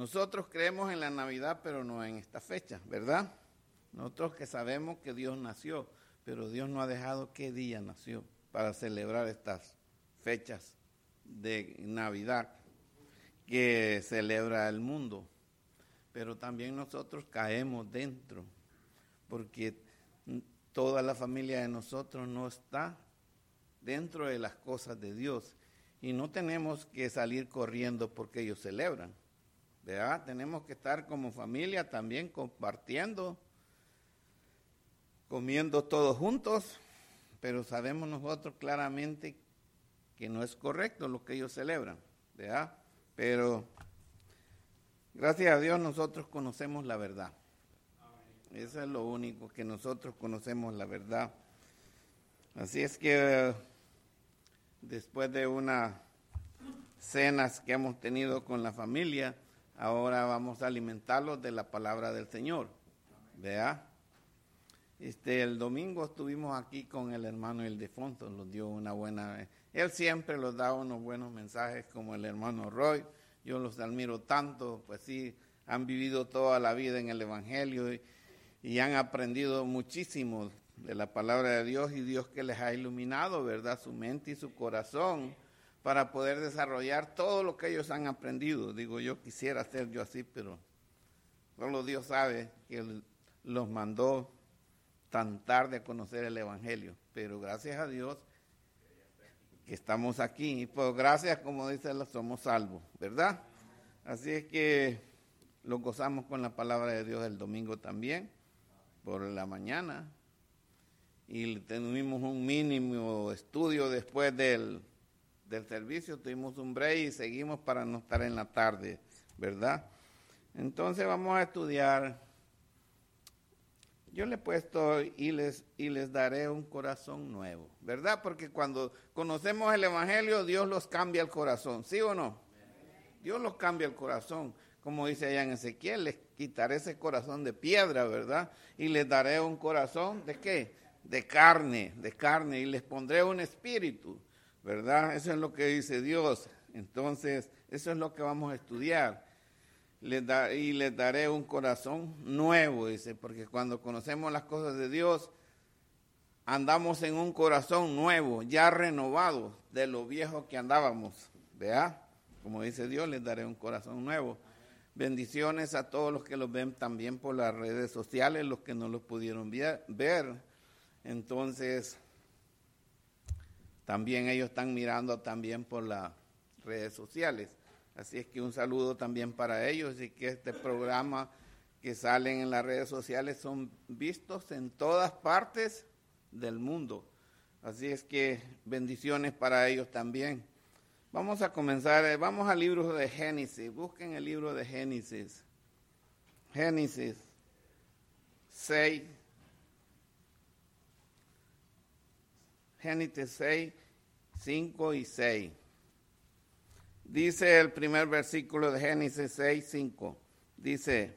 Nosotros creemos en la Navidad, pero no en esta fecha, ¿verdad? Nosotros que sabemos que Dios nació, pero Dios no ha dejado qué día nació para celebrar estas fechas de Navidad que celebra el mundo. Pero también nosotros caemos dentro, porque toda la familia de nosotros no está dentro de las cosas de Dios. Y no tenemos que salir corriendo porque ellos celebran. ¿Verdad? Tenemos que estar como familia también compartiendo, comiendo todos juntos, pero sabemos nosotros claramente que no es correcto lo que ellos celebran, ¿verdad? Pero gracias a Dios nosotros conocemos la verdad. Eso es lo único, que nosotros conocemos la verdad. Así es que después de unas cenas que hemos tenido con la familia, ahora vamos a alimentarlos de la palabra del Señor. ¿Vea? Este, el domingo estuvimos aquí con el hermano Ildefonso, nos dio una buena... Él siempre nos da unos buenos mensajes como el hermano Roy. Yo los admiro tanto, pues sí, han vivido toda la vida en el Evangelio y, y han aprendido muchísimo de la palabra de Dios y Dios que les ha iluminado, ¿verdad? Su mente y su corazón para poder desarrollar todo lo que ellos han aprendido. Digo, yo quisiera ser yo así, pero solo Dios sabe que los mandó tan tarde a conocer el Evangelio. Pero gracias a Dios que estamos aquí. Y pues gracias, como dice, somos salvos, ¿verdad? Así es que lo gozamos con la palabra de Dios el domingo también, por la mañana. Y tuvimos un mínimo estudio después del del servicio, tuvimos un break y seguimos para no estar en la tarde, ¿verdad? Entonces vamos a estudiar. Yo le he puesto y les, y les daré un corazón nuevo, ¿verdad? Porque cuando conocemos el Evangelio, Dios los cambia el corazón, ¿sí o no? Dios los cambia el corazón. Como dice allá en Ezequiel, les quitaré ese corazón de piedra, ¿verdad? Y les daré un corazón de qué? De carne, de carne. Y les pondré un espíritu ¿verdad? Eso es lo que dice Dios. Entonces, eso es lo que vamos a estudiar. y les daré un corazón nuevo, dice, porque cuando conocemos las cosas de Dios, andamos en un corazón nuevo, ya renovado de lo viejo que andábamos. ¿Vea? Como dice Dios, les daré un corazón nuevo. Bendiciones a todos los que los ven también por las redes sociales, los que no los pudieron ver. Entonces, también ellos están mirando también por las redes sociales. Así es que un saludo también para ellos y que este programa que salen en las redes sociales son vistos en todas partes del mundo. Así es que bendiciones para ellos también. Vamos a comenzar, eh, vamos al libro de Génesis, busquen el libro de Génesis. Génesis 6. Génesis 6, 5 y 6. Dice el primer versículo de Génesis 6, 5. Dice,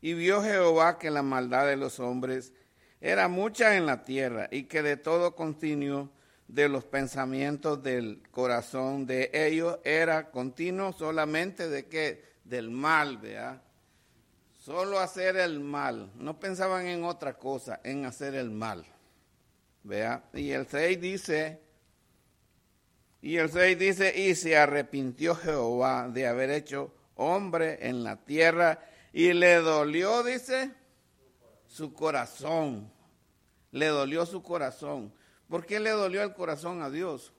y vio Jehová que la maldad de los hombres era mucha en la tierra y que de todo continuo de los pensamientos del corazón de ellos era continuo solamente de que del mal, vea. Solo hacer el mal. No pensaban en otra cosa, en hacer el mal. Vea. Y el 6 dice, y el 6 dice, y se arrepintió Jehová de haber hecho hombre en la tierra y le dolió, dice, su corazón. Le dolió su corazón. ¿Por qué le dolió el corazón a Dios?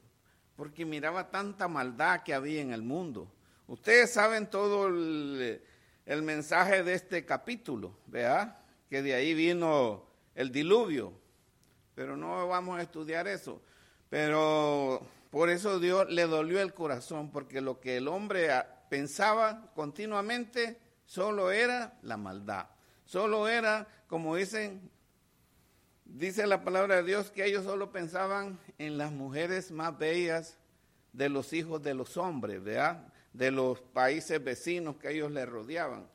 Porque miraba tanta maldad que había en el mundo. Ustedes saben todo el, el mensaje de este capítulo, ¿verdad? Que de ahí vino el diluvio. Pero no vamos a estudiar eso. Pero por eso Dios le dolió el corazón, porque lo que el hombre pensaba continuamente solo era la maldad. Solo era, como dicen, dice la palabra de Dios, que ellos solo pensaban en las mujeres más bellas de los hijos de los hombres, ¿verdad? De los países vecinos que ellos le rodeaban.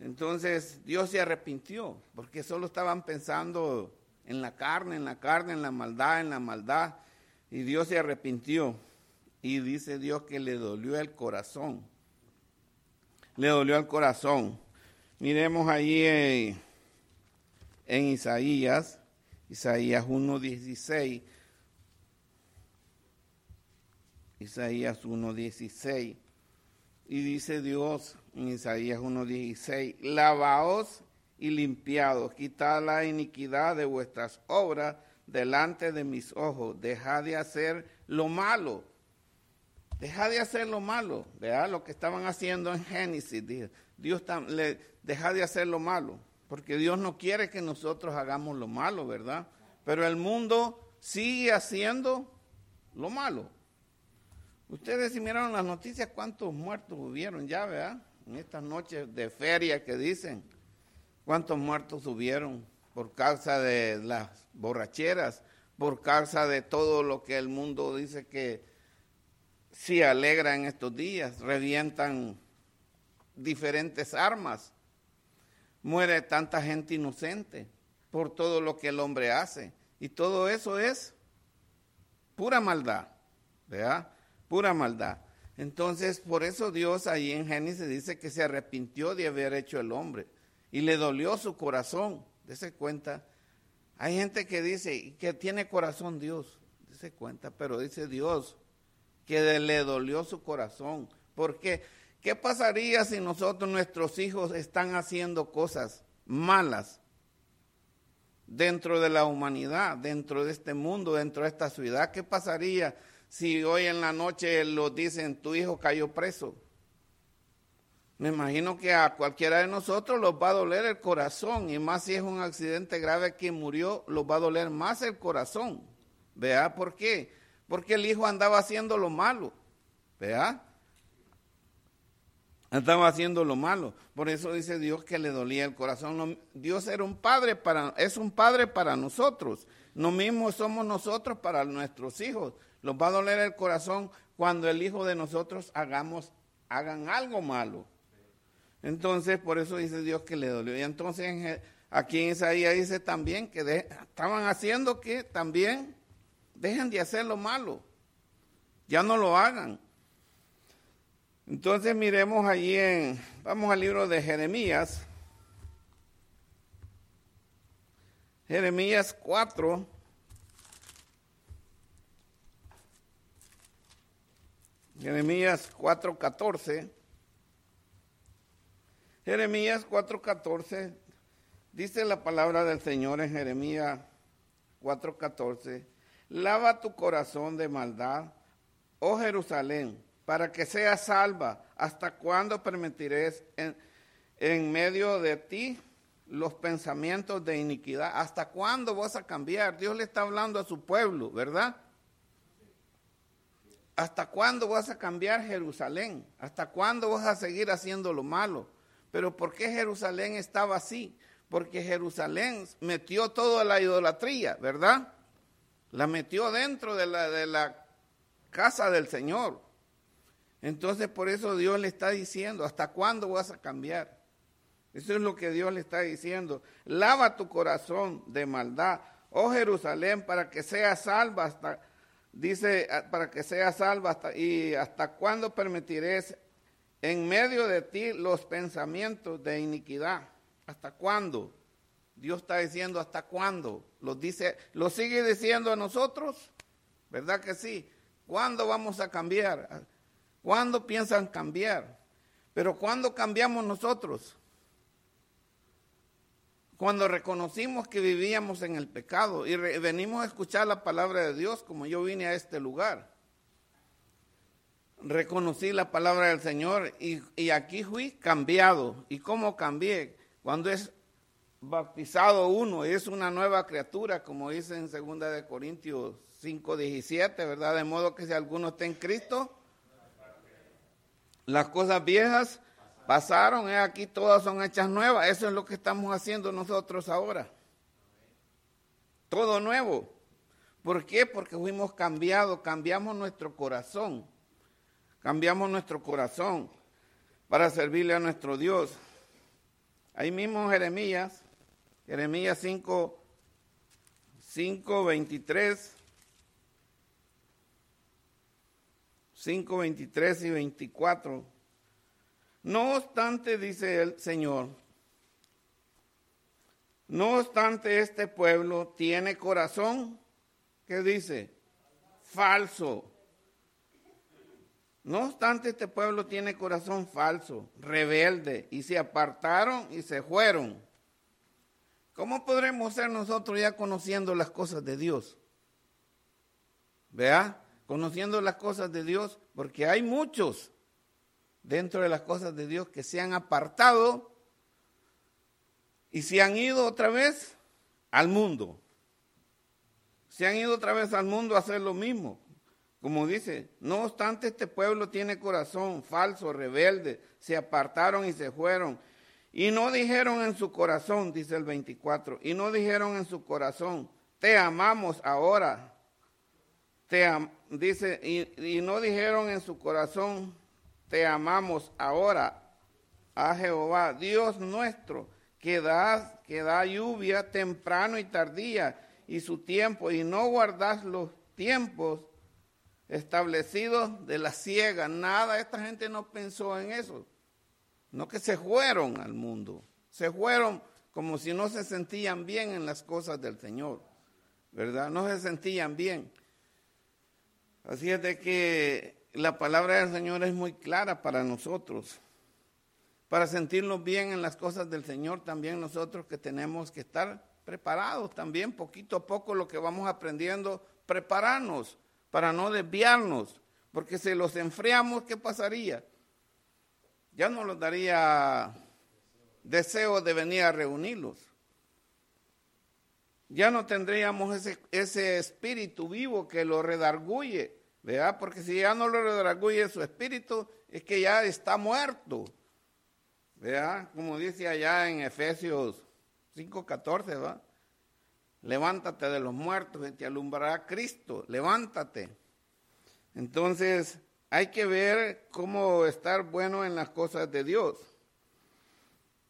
Entonces Dios se arrepintió, porque solo estaban pensando en la carne, en la carne, en la maldad, en la maldad. Y Dios se arrepintió y dice Dios que le dolió el corazón. le dolió el corazón. Miremos ahí en, en Isaías, Isaías 1.16. Isaías 1.16. Y dice Dios en Isaías 1.16, lavaos y limpiados, quitad la iniquidad de vuestras obras delante de mis ojos, dejad de hacer lo malo. Dejad de hacer lo malo, vea lo que estaban haciendo en Génesis. Dios le deja de hacer lo malo, porque Dios no quiere que nosotros hagamos lo malo, ¿verdad? Pero el mundo sigue haciendo lo malo. Ustedes si miraron las noticias, ¿cuántos muertos hubieron ya, verdad? En estas noches de feria que dicen, ¿cuántos muertos hubieron por causa de las borracheras, por causa de todo lo que el mundo dice que sí alegra en estos días? Revientan diferentes armas, muere tanta gente inocente por todo lo que el hombre hace. Y todo eso es pura maldad, ¿verdad? pura maldad. Entonces, por eso Dios ahí en Génesis dice que se arrepintió de haber hecho el hombre y le dolió su corazón. Dese cuenta. Hay gente que dice que tiene corazón Dios. Dese cuenta, pero dice Dios que le dolió su corazón. ¿Por qué? ¿Qué pasaría si nosotros, nuestros hijos, están haciendo cosas malas dentro de la humanidad, dentro de este mundo, dentro de esta ciudad? ¿Qué pasaría si hoy en la noche lo dicen, tu hijo cayó preso. Me imagino que a cualquiera de nosotros los va a doler el corazón, y más si es un accidente grave que murió, los va a doler más el corazón. ¿Vea por qué? Porque el hijo andaba haciendo lo malo. ¿Vea? Andaba haciendo lo malo. Por eso dice Dios que le dolía el corazón. Dios era un padre para, es un padre para nosotros. Lo mismo somos nosotros para nuestros hijos. Los va a doler el corazón cuando el hijo de nosotros hagamos, hagan algo malo. Entonces, por eso dice Dios que le dolió. Y entonces aquí en Isaías dice también que estaban haciendo que también dejen de hacer lo malo. Ya no lo hagan. Entonces miremos allí en, vamos al libro de Jeremías. Jeremías 4. Jeremías 4:14. Jeremías 4:14 dice la palabra del Señor en Jeremías 4:14. Lava tu corazón de maldad, oh Jerusalén, para que seas salva. ¿Hasta cuándo permitirás en, en medio de ti los pensamientos de iniquidad? ¿Hasta cuándo vas a cambiar? Dios le está hablando a su pueblo, ¿verdad? ¿Hasta cuándo vas a cambiar Jerusalén? ¿Hasta cuándo vas a seguir haciendo lo malo? Pero ¿por qué Jerusalén estaba así? Porque Jerusalén metió toda la idolatría, ¿verdad? La metió dentro de la, de la casa del Señor. Entonces por eso Dios le está diciendo, ¿hasta cuándo vas a cambiar? Eso es lo que Dios le está diciendo. Lava tu corazón de maldad, oh Jerusalén, para que seas salva dice, para que seas salva, y hasta cuándo permitiréis en medio de ti los pensamientos de iniquidad. ¿Hasta cuándo? Dios está diciendo hasta cuándo. Lo dice, lo sigue diciendo a nosotros, ¿verdad que sí? ¿Cuándo vamos a cambiar? ¿Cuándo piensan cambiar? Pero ¿cuándo cambiamos nosotros? cuando reconocimos que vivíamos en el pecado y venimos a escuchar la palabra de Dios como yo vine a este lugar. Reconocí la palabra del Señor y, y aquí fui cambiado. ¿Y cómo cambié? Cuando es bautizado uno, es una nueva criatura, como dice en 2 de Corintios 5, 17, ¿verdad? De modo que si alguno está en Cristo, las cosas viejas Pasaron, eh, aquí todas son hechas nuevas. Eso es lo que estamos haciendo nosotros ahora. Todo nuevo. ¿Por qué? Porque fuimos cambiados, cambiamos nuestro corazón. Cambiamos nuestro corazón para servirle a nuestro Dios. Ahí mismo Jeremías, Jeremías 5, 5, 23, 5, 23 y 24 No obstante, dice el Señor, no obstante este pueblo tiene corazón, ¿qué dice? Falso. No obstante este pueblo tiene corazón falso, rebelde, y se apartaron y se fueron. ¿Cómo podremos ser nosotros ya conociendo las cosas de Dios? ¿Vea? Conociendo las cosas de Dios, porque hay muchos dentro de las cosas de Dios que se han apartado y se han ido otra vez al mundo. Se han ido otra vez al mundo a hacer lo mismo. Como dice, no obstante este pueblo tiene corazón falso, rebelde, se apartaron y se fueron. Y no dijeron en su corazón, dice el 24, y no dijeron en su corazón, te amamos ahora. Te dice, y, y no dijeron en su corazón, te amamos ahora a Jehová, Dios nuestro, que da, que da lluvia temprano y tardía y su tiempo, y no guardas los tiempos establecidos de la ciega. Nada, esta gente no pensó en eso. No que se fueron al mundo, se fueron como si no se sentían bien en las cosas del Señor, ¿verdad? No se sentían bien. Así es de que la palabra del Señor es muy clara para nosotros. Para sentirnos bien en las cosas del Señor, también nosotros que tenemos que estar preparados también, poquito a poco lo que vamos aprendiendo, prepararnos para no desviarnos, porque si los enfriamos, ¿qué pasaría? Ya no nos daría deseo de venir a reunirlos. Ya no tendríamos ese, ese espíritu vivo que lo redarguye ¿verdad? Porque si ya no lo redarguye su espíritu, es que ya está muerto, ¿verdad? Como dice allá en Efesios 5:14, ¿verdad? Levántate de los muertos y te alumbrará Cristo, levántate. Entonces, hay que ver cómo estar bueno en las cosas de Dios.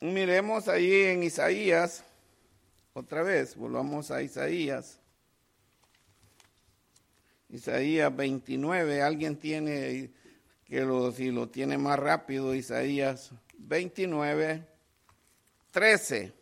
Miremos ahí en Isaías, otra vez, volvamos a Isaías. Isaías 29, alguien tiene que lo, si lo tiene más rápido, Isaías 29, 13.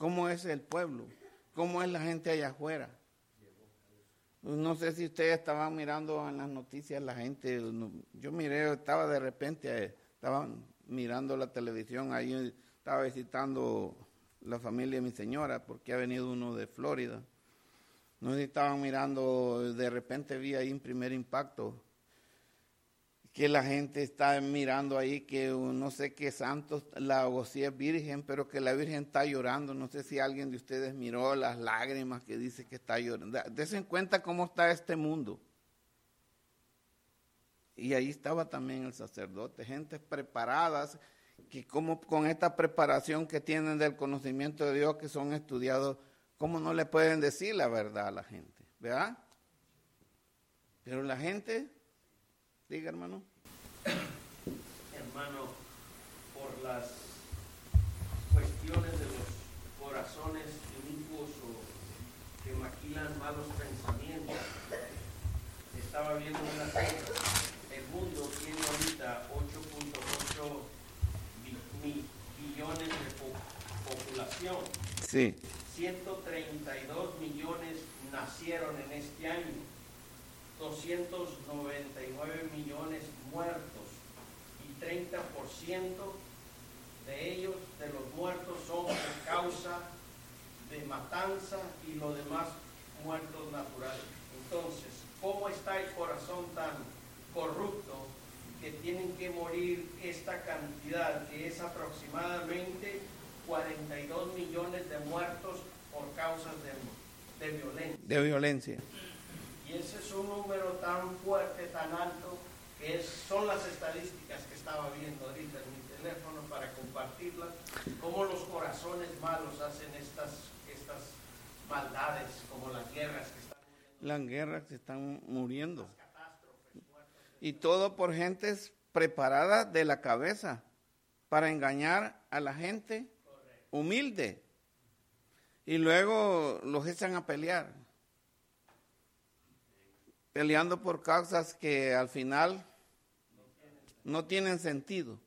cómo es el pueblo, cómo es la gente allá afuera. No sé si ustedes estaban mirando en las noticias la gente, yo miré, estaba de repente, estaban mirando la televisión, ahí estaba visitando la familia de mi señora, porque ha venido uno de Florida. No sé si estaban mirando, de repente vi ahí un primer impacto, que la gente está mirando ahí, que no sé qué santos, la o es virgen, pero que la virgen está llorando. No sé si alguien de ustedes miró las lágrimas que dice que está llorando. Desen cuenta cómo está este mundo. Y ahí estaba también el sacerdote, gente preparadas, que como con esta preparación que tienen del conocimiento de Dios, que son estudiados ¿Cómo no le pueden decir la verdad a la gente? ¿Verdad? Pero la gente, diga hermano. Hermano, por las cuestiones de los corazones inicuos o que maquilan malos pensamientos, estaba viendo una serie. El mundo tiene ahorita 8.8 billones de población. Sí. 132 millones nacieron en este año, 299 millones muertos y 30% de ellos, de los muertos, son por causa de matanza y los demás muertos naturales. Entonces, ¿cómo está el corazón tan corrupto que tienen que morir esta cantidad, que es aproximadamente 42 millones de muertos por causas de, de violencia. De violencia. Y ese es un número tan fuerte, tan alto, que es, son las estadísticas que estaba viendo ahorita en mi teléfono para compartirla. Cómo los corazones malos hacen estas, estas maldades, como las guerras que están muriendo. Las guerras que están muriendo. Y todo por gentes preparadas de la cabeza para engañar a la gente humilde. Y luego los echan a pelear. Peleando por causas que al final no tienen sentido,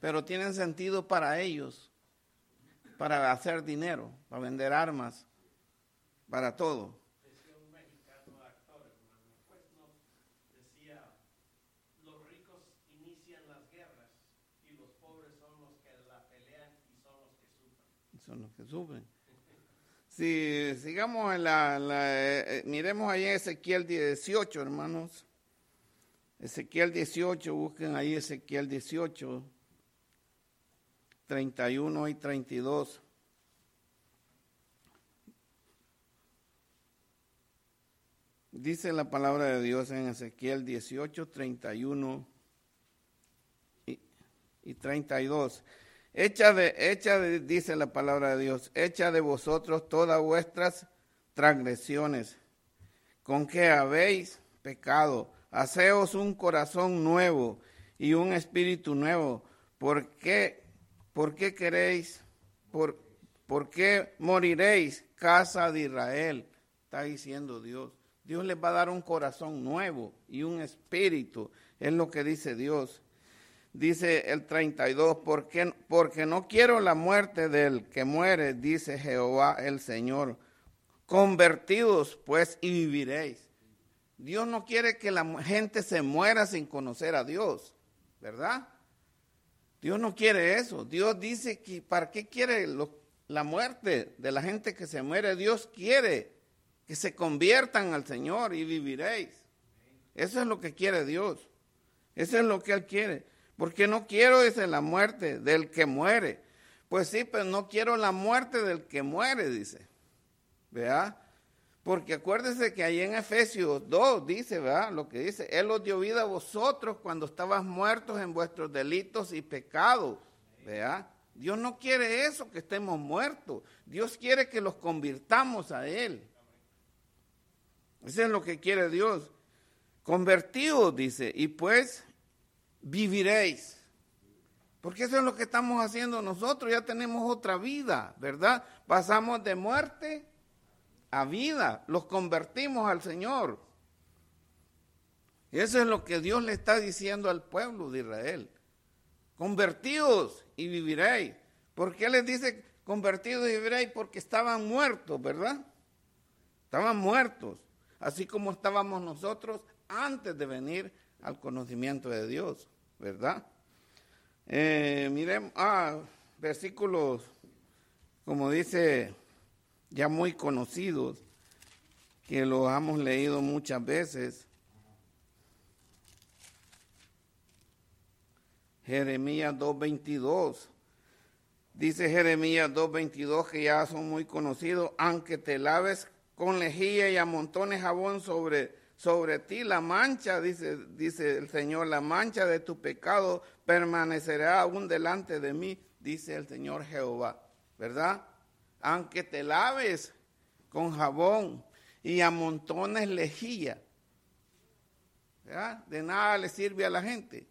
pero tienen sentido para ellos, para hacer dinero, para vender armas, para todo. Son los que sufren. Son los que sufren. Si sigamos en la, la eh, eh, miremos ahí en Ezequiel 18, hermanos. Ezequiel 18, busquen ahí Ezequiel 18, 31 y 32. Dice la palabra de Dios en Ezequiel 18, 31 y, y 32. Echa de, echa dice la palabra de Dios, echa de vosotros todas vuestras transgresiones, con que habéis pecado. Haceos un corazón nuevo y un espíritu nuevo. ¿Por qué, por qué queréis, por, por qué moriréis, casa de Israel? Está diciendo Dios. Dios les va a dar un corazón nuevo y un espíritu. Es lo que dice Dios. Dice el 32, porque, porque no quiero la muerte del que muere, dice Jehová el Señor. Convertidos pues y viviréis. Dios no quiere que la gente se muera sin conocer a Dios, ¿verdad? Dios no quiere eso. Dios dice que ¿para qué quiere la muerte de la gente que se muere? Dios quiere que se conviertan al Señor y viviréis. Eso es lo que quiere Dios. Eso es lo que Él quiere. Porque no quiero, dice, la muerte del que muere. Pues sí, pero no quiero la muerte del que muere, dice. ¿Verdad? Porque acuérdese que ahí en Efesios 2 dice, ¿verdad? Lo que dice, Él os dio vida a vosotros cuando estabas muertos en vuestros delitos y pecados. ¿Verdad? Dios no quiere eso, que estemos muertos. Dios quiere que los convirtamos a Él. Eso es lo que quiere Dios. Convertidos, dice, y pues viviréis. Porque eso es lo que estamos haciendo nosotros, ya tenemos otra vida, ¿verdad? Pasamos de muerte a vida, los convertimos al Señor. Eso es lo que Dios le está diciendo al pueblo de Israel. Convertidos y viviréis. ¿Por qué les dice convertidos y viviréis? Porque estaban muertos, ¿verdad? Estaban muertos, así como estábamos nosotros antes de venir al conocimiento de Dios, ¿verdad? Eh, miremos, ah, versículos, como dice, ya muy conocidos, que los hemos leído muchas veces. Jeremías 2.22. Dice Jeremías 2.22 que ya son muy conocidos, aunque te laves con lejía y amontones jabón sobre, sobre ti, la mancha, dice, dice el Señor, la mancha de tu pecado permanecerá aún delante de mí, dice el Señor Jehová, ¿verdad? Aunque te laves con jabón y amontones lejía, ¿verdad? De nada le sirve a la gente.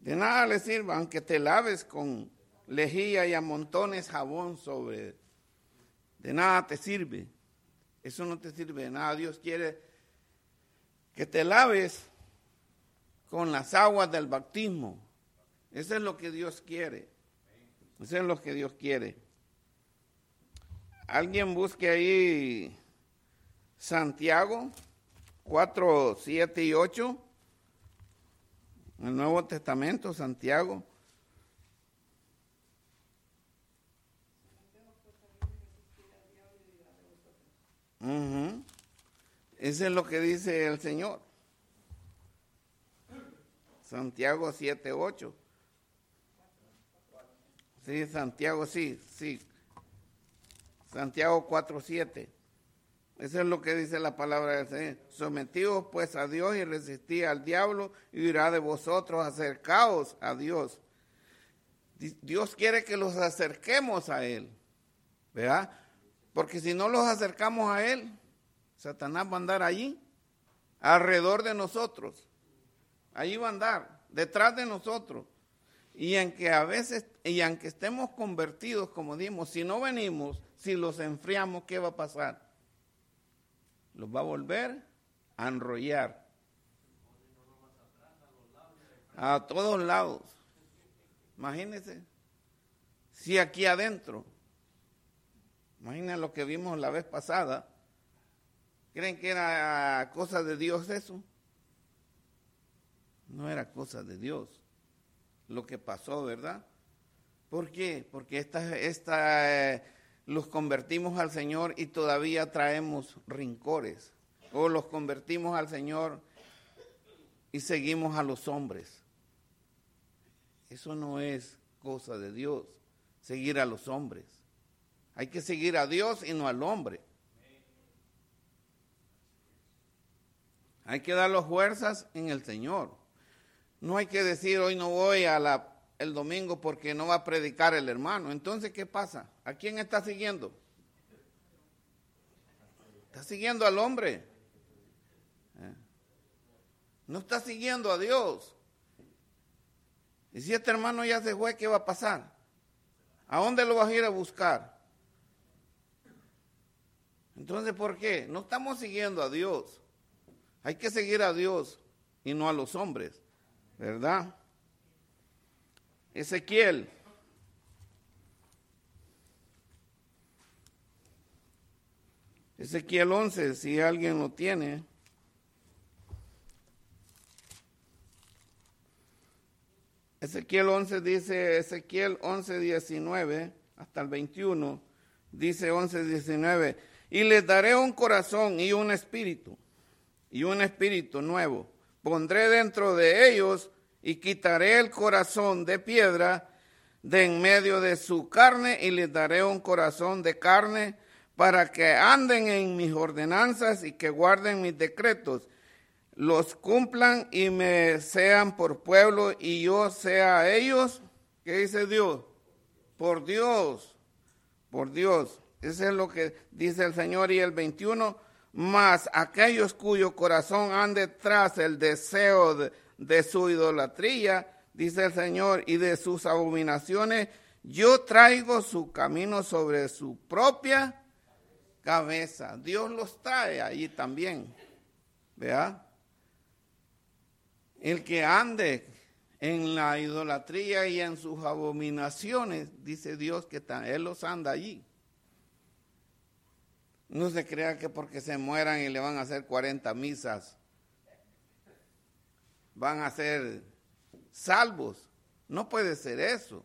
De nada le sirve, aunque te laves con lejía y amontones jabón sobre, de nada te sirve. Eso no te sirve de nada. Dios quiere que te laves con las aguas del bautismo. Eso es lo que Dios quiere. Eso es lo que Dios quiere. Alguien busque ahí Santiago 4, 7 y 8. El Nuevo Testamento, Santiago. Uh Eso es lo que dice el Señor. Santiago 7, 8. Sí, Santiago, sí, sí. Santiago 4, 7. Eso es lo que dice la palabra del Señor. Sometidos pues a Dios y resistí al diablo y irá de vosotros, acercaos a Dios. Dios quiere que los acerquemos a Él, ¿verdad? Porque si no los acercamos a Él, Satanás va a andar allí, alrededor de nosotros. Allí va a andar, detrás de nosotros. Y aunque a veces, y aunque estemos convertidos, como dimos, si no venimos, si los enfriamos, ¿qué va a pasar? Los va a volver a enrollar. A todos lados. Imagínense. Si aquí adentro, imaginen lo que vimos la vez pasada, ¿creen que era cosa de Dios eso? No era cosa de Dios lo que pasó, ¿verdad? ¿Por qué? Porque esta, esta, eh, los convertimos al Señor y todavía traemos rincores. O los convertimos al Señor y seguimos a los hombres. Eso no es cosa de Dios, seguir a los hombres. Hay que seguir a Dios y no al hombre. Hay que dar las fuerzas en el Señor. No hay que decir hoy no voy a la, el domingo porque no va a predicar el hermano. Entonces, ¿qué pasa? ¿A quién está siguiendo? Está siguiendo al hombre. ¿Eh? No está siguiendo a Dios. Y si este hermano ya se fue, ¿qué va a pasar? ¿A dónde lo vas a ir a buscar? Entonces, ¿por qué? No estamos siguiendo a Dios. Hay que seguir a Dios y no a los hombres. ¿verdad? Ezequiel. Ezequiel 11, si alguien lo tiene. Ezequiel 11 dice, Ezequiel 11, 19 hasta el 21, dice 11, 19, y les daré un corazón y un espíritu, y un espíritu nuevo pondré dentro de ellos y quitaré el corazón de piedra de en medio de su carne y les daré un corazón de carne para que anden en mis ordenanzas y que guarden mis decretos, los cumplan y me sean por pueblo y yo sea a ellos. ¿Qué dice Dios? Por Dios, por Dios. Eso es lo que dice el Señor y el 21 mas aquellos cuyo corazón ande tras el deseo de, su idolatría, dice el Señor, y de sus abominaciones, yo traigo su camino sobre su propia cabeza. Dios los trae ahí también. ¿Vea? El que ande en la idolatría y en sus abominaciones, dice Dios que Él los anda allí. No se crea que porque se mueran y le van a hacer 40 misas, van a ser salvos. No puede ser eso.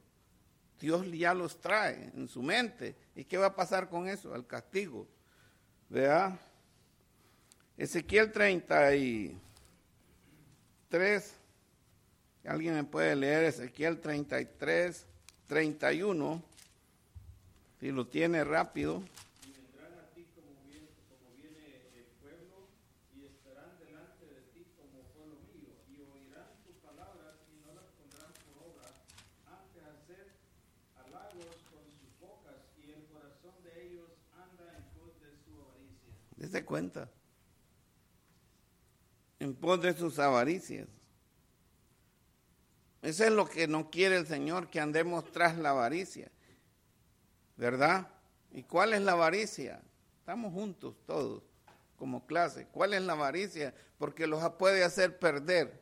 Dios ya los trae en su mente. ¿Y qué va a pasar con eso? El castigo. Vea. Ezequiel 33. ¿Alguien me puede leer Ezequiel 33, 31? Si lo tiene rápido. Cuenta. En pos de sus avaricias. Eso es lo que no quiere el Señor, que andemos tras la avaricia. ¿Verdad? ¿Y cuál es la avaricia? Estamos juntos todos como clase. ¿Cuál es la avaricia? Porque los puede hacer perder.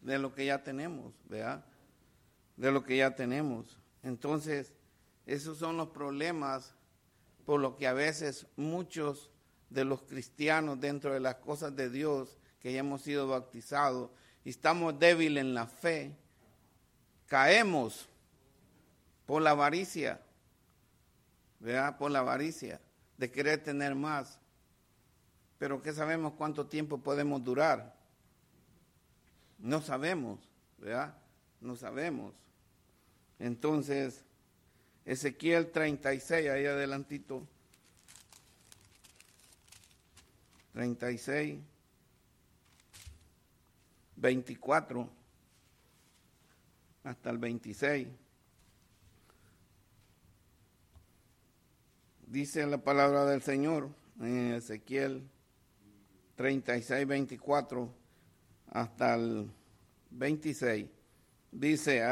De lo que ya tenemos, ¿verdad? De lo que ya tenemos. Entonces, esos son los problemas por lo que a veces muchos de los cristianos dentro de las cosas de Dios que ya hemos sido bautizados y estamos débiles en la fe, caemos por la avaricia, ¿verdad? Por la avaricia de querer tener más. Pero ¿qué sabemos cuánto tiempo podemos durar? No sabemos, ¿verdad? No sabemos. Entonces, Ezequiel 36, ahí adelantito. 36. 24 hasta el 26. Dice la palabra del Señor en Ezequiel 36, 24 hasta el 26. Dice,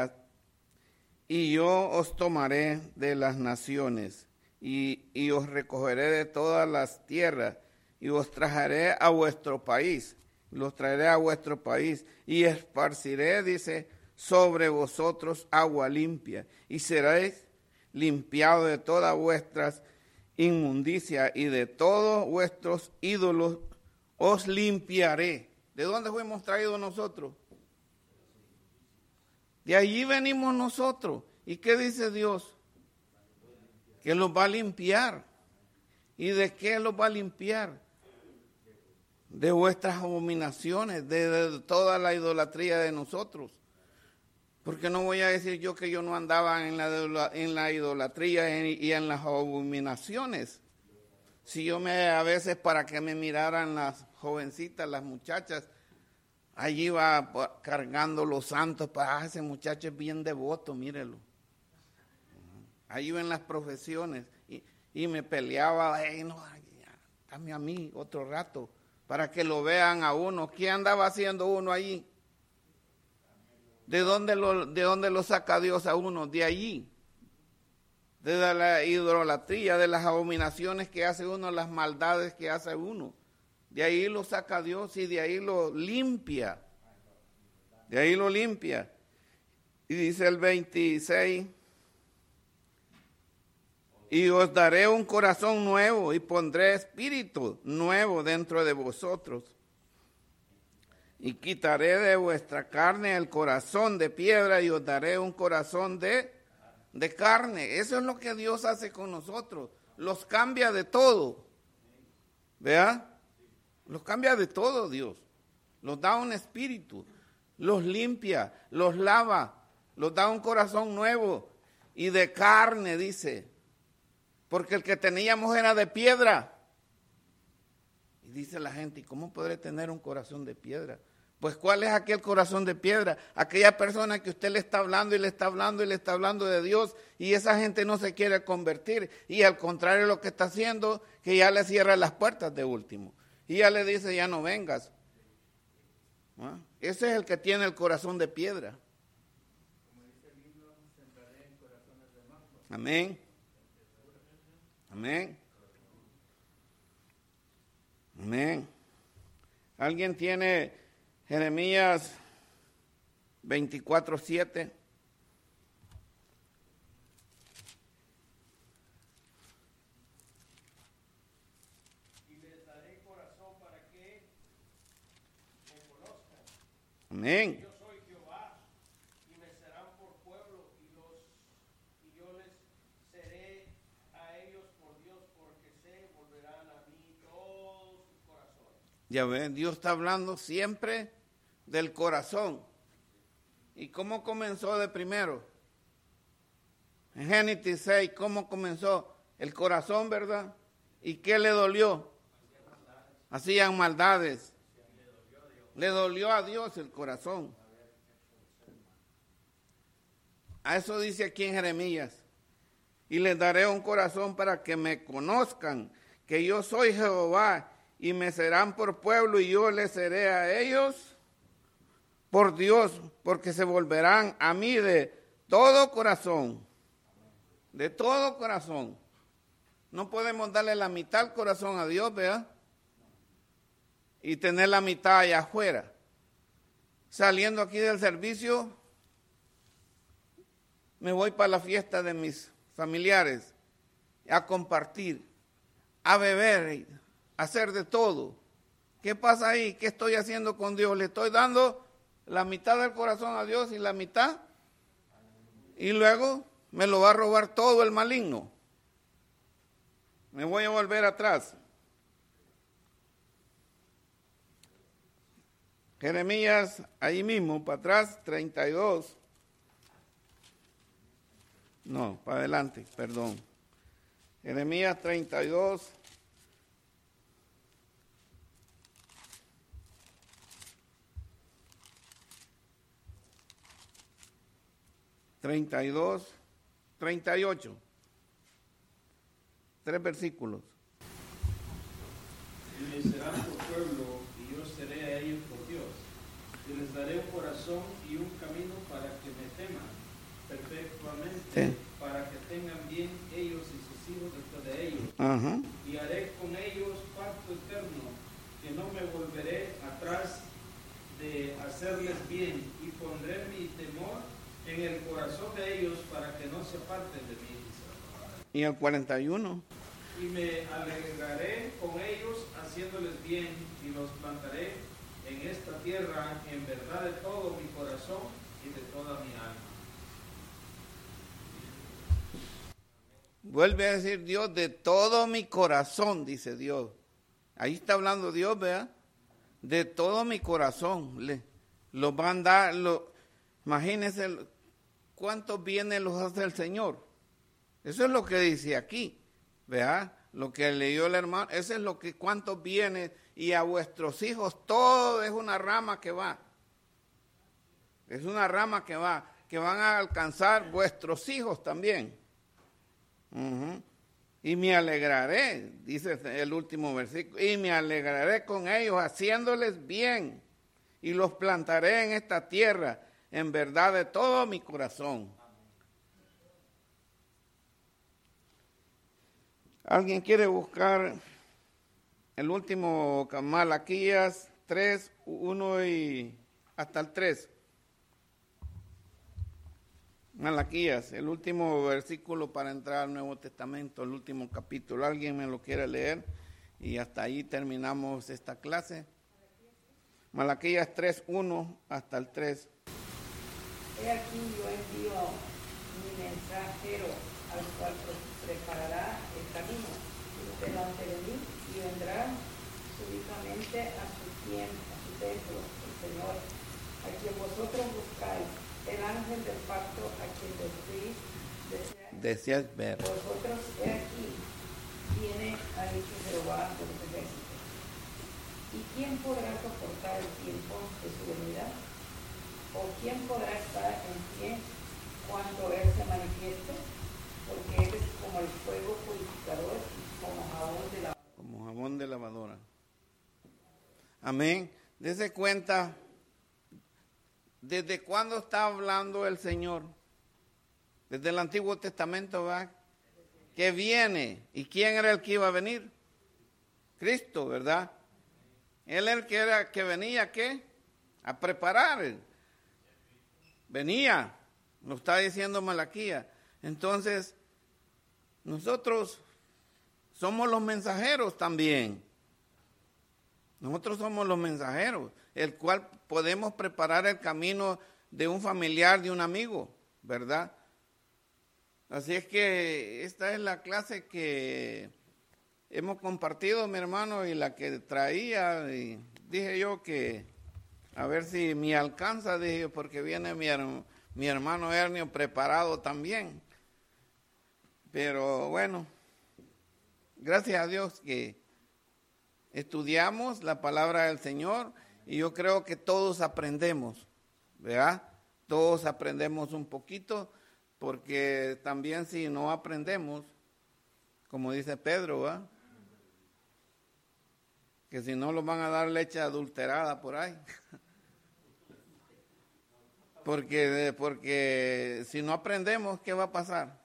y yo os tomaré de las naciones y, y os recogeré de todas las tierras y os traeré a vuestro país, los traeré a vuestro país y esparciré, dice, sobre vosotros agua limpia y seréis limpiados de todas vuestras inmundicias y de todos vuestros ídolos os limpiaré. ¿De dónde fuimos traídos nosotros? De allí venimos nosotros. ¿Y qué dice Dios? Que los va a limpiar. ¿Y de qué los va a limpiar? De vuestras abominaciones, de, toda la idolatría de nosotros. Porque no voy a decir yo que yo no andaba en la, en la idolatría y en las abominaciones. Si yo me, a veces para que me miraran las jovencitas, las muchachas, allí iba cargando los santos para ah, ese muchacho es bien devoto, mírelo. Allí iba en las profesiones y, me peleaba, no, dame a mí otro rato para que lo vean a uno. ¿Qué andaba haciendo uno allí? ¿De dónde lo, de dónde lo saca Dios a uno? De allí. De la idolatría, de las abominaciones que hace uno, las maldades que hace uno. De ahí lo saca Dios y de ahí lo limpia. De ahí lo limpia. Y dice el 26, y os daré un corazón nuevo y pondré espíritu nuevo dentro de vosotros y quitaré de vuestra carne el corazón de piedra y os daré un corazón de, de carne. Eso es lo que Dios hace con nosotros. Los cambia de todo. ¿Vea? Los cambia de todo Dios. Los da un espíritu. Los limpia, los lava, los da un corazón nuevo y de carne, dice. Porque el que teníamos era de piedra. Y dice la gente, ¿y cómo podré tener un corazón de piedra? Pues ¿cuál es aquel corazón de piedra? Aquella persona que usted le está hablando y le está hablando y le está hablando de Dios y esa gente no se quiere convertir y al contrario lo que está haciendo, que ya le cierra las puertas de último y ya le dice ya no vengas. ¿Ah? Ese es el que tiene el corazón de piedra. Amén. Amén. Amén. ¿Alguien tiene Jeremías 24, 7. Y les daré corazón para que me conozcan. Amén. Yo soy Jehová y me serán por pueblo y, los, y yo les seré a ellos por Dios porque se volverán a mí todos sus corazones. Ya ven, Dios está hablando siempre del corazón. ¿Y cómo comenzó de primero? En Génesis 6, ¿cómo comenzó? El corazón, ¿verdad? ¿Y qué le dolió? Hacían maldades. Le dolió a Dios el corazón. A eso dice aquí en Jeremías. Y les daré un corazón para que me conozcan, que yo soy Jehová, y me serán por pueblo, y yo les seré a ellos por Dios, porque se volverán a mí de todo corazón, de todo corazón. No podemos darle la mitad corazón a Dios, ¿verdad? Y tener la mitad allá afuera. Saliendo aquí del servicio, me voy para la fiesta de mis familiares, a compartir, a beber, a hacer de todo. ¿Qué pasa ahí? ¿Qué estoy haciendo con Dios? Le estoy dando la mitad del corazón a Dios y la mitad, y luego me lo va a robar todo el maligno. Me voy a volver atrás. Jeremías, ahí mismo, para atrás, 32. No, para adelante, perdón. Jeremías 32. Treinta y dos, treinta y ocho, tres versículos. Y serán tu pueblo, y yo seré y les daré un corazón y un camino para que me teman perpetuamente, para que tengan bien ellos y sus hijos después de ellos. Ajá. Y haré con ellos pacto eterno, que no me volveré atrás de hacerles bien, y pondré mi temor en el corazón de ellos para que no se aparten de mí. Y el 41. Y me alegraré con ellos haciéndoles bien, y los plantaré tierra en verdad de todo mi corazón y de toda mi alma. Vuelve a decir Dios de todo mi corazón, dice Dios. Ahí está hablando Dios, vea. De todo mi corazón. Le, lo van a dar, lo, imagínense cuántos bienes los hace el Señor. Eso es lo que dice aquí, vea. Lo que leyó el hermano, eso es lo que cuántos bienes y a vuestros hijos, todo es una rama que va. Es una rama que va, que van a alcanzar vuestros hijos también. Y me alegraré, dice el último versículo, y me alegraré con ellos haciéndoles bien y los plantaré en esta tierra en verdad de todo mi corazón. ¿Alguien quiere buscar el último Malaquías 3, 1 y hasta el 3? Malaquías, el último versículo para entrar al Nuevo Testamento, el último capítulo. ¿Alguien me lo quiere leer? Y hasta ahí terminamos esta clase. Malaquías 3, 1 hasta el 3. He aquí yo envío mi mensajero, al cual preparará camino delante de mí y vendrá súbitamente a su tiempo, a su templo, el Señor, a quien vosotros buscáis, el ángel del pacto a quien deseáis. Deseas ver. Vosotros he aquí, viene a dicho Jehová de los ejércitos. ¿Y quién podrá soportar el tiempo de su venida? ¿O quién podrá estar en pie cuando Él se manifieste? Porque es como el fuego purificador como jabón de la como jabón de lavadora. Amén. Dese cuenta, ¿desde cuándo está hablando el Señor? Desde el Antiguo Testamento, ¿va? Que viene. ¿Y quién era el que iba a venir? Cristo, ¿verdad? Él era el que, era, que venía, ¿qué? A preparar. Venía, lo está diciendo Malaquía. Entonces, nosotros somos los mensajeros también. Nosotros somos los mensajeros, el cual podemos preparar el camino de un familiar, de un amigo, ¿verdad? Así es que esta es la clase que hemos compartido, mi hermano, y la que traía, y dije yo que a ver si me alcanza, dije yo, porque viene mi, mi hermano Hernio preparado también. Pero bueno, gracias a Dios que estudiamos la palabra del Señor y yo creo que todos aprendemos, ¿verdad? Todos aprendemos un poquito porque también si no aprendemos, como dice Pedro, ¿verdad? Que si no los van a dar leche adulterada por ahí. porque, porque si no aprendemos, ¿qué va a pasar?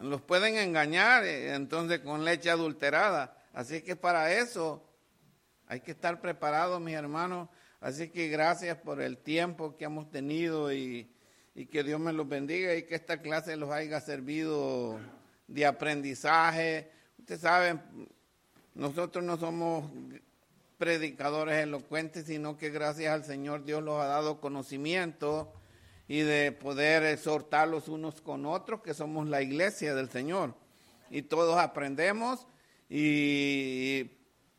Los pueden engañar entonces con leche adulterada. Así que para eso hay que estar preparados, mis hermanos. Así que gracias por el tiempo que hemos tenido y, y, que Dios me los bendiga y que esta clase los haya servido de aprendizaje. Ustedes saben, nosotros no somos predicadores elocuentes, sino que gracias al Señor Dios los ha dado conocimiento y de poder exhortarlos unos con otros, que somos la iglesia del Señor. Y todos aprendemos y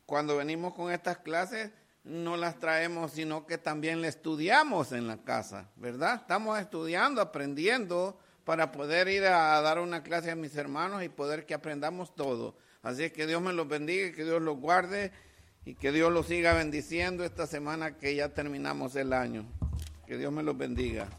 cuando venimos con estas clases no las traemos, sino que también las estudiamos en la casa, ¿verdad? Estamos estudiando, aprendiendo para poder ir a dar una clase a mis hermanos y poder que aprendamos todo. Así que Dios me los bendiga, que Dios los guarde y que Dios los siga bendiciendo esta semana que ya terminamos el año. Que Dios me los bendiga.